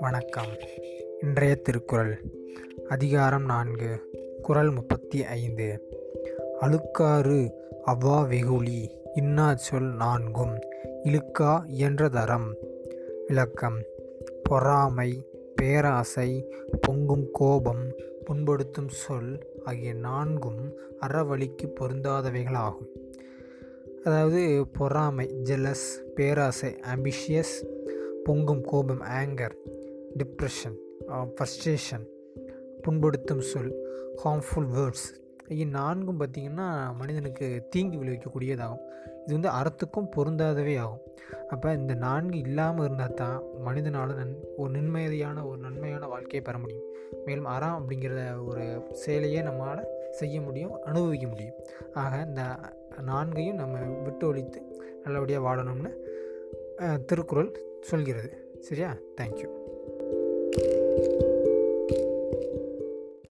வணக்கம். இன்றைய திருக்குறள் அதிகாரம் நான்கு குறள் முப்பத்தி ஐந்து. அழுக்காறு அவ்வா வெகுளி இன்னா சொல் நான்கும் இழுக்கா இயன்ற தரம் விளக்கம் பொறாமை பேராசை பொங்கும் கோபம் புண்படுத்தும் சொல் ஆகிய நான்கும் அறவழிக்கு பொருந்தாதவைகளாகும். அதாவது பொறாமை ஜெலஸ் பேராசை ஆம்பிஷியஸ் பொங்கும் கோபம் ஆங்கர் டிப்ரெஷன் ஃப்ரஸ்ட்ரேஷன் புண்படுத்தும் சொல் ஹார்ம்ஃபுல் வேர்ட்ஸ் நான்கும் பார்த்திங்கன்னா மனிதனுக்கு தீங்கு விளைவிக்கக்கூடியதாகும். இது வந்து அறத்துக்கும் பொருந்தாதவே ஆகும். அப்போ இந்த நான்கு இல்லாமல் இருந்தால் தான் மனிதனால் நன் ஒரு நிம்மதியான ஒரு நன்மையான வாழ்க்கையை பெற முடியும். மேலும் அறம் அப்படிங்கிற ஒரு செயலையே நம்மளால் செய்ய முடியும் அனுபவிக்க முடியும். ஆக இந்த நான்கையும் நம்ம விட்டு ஒழித்து நல்லபடியாக வாழணும்னு திருக்குறள் சொல்கிறது. சரியா? தேங்க்யூ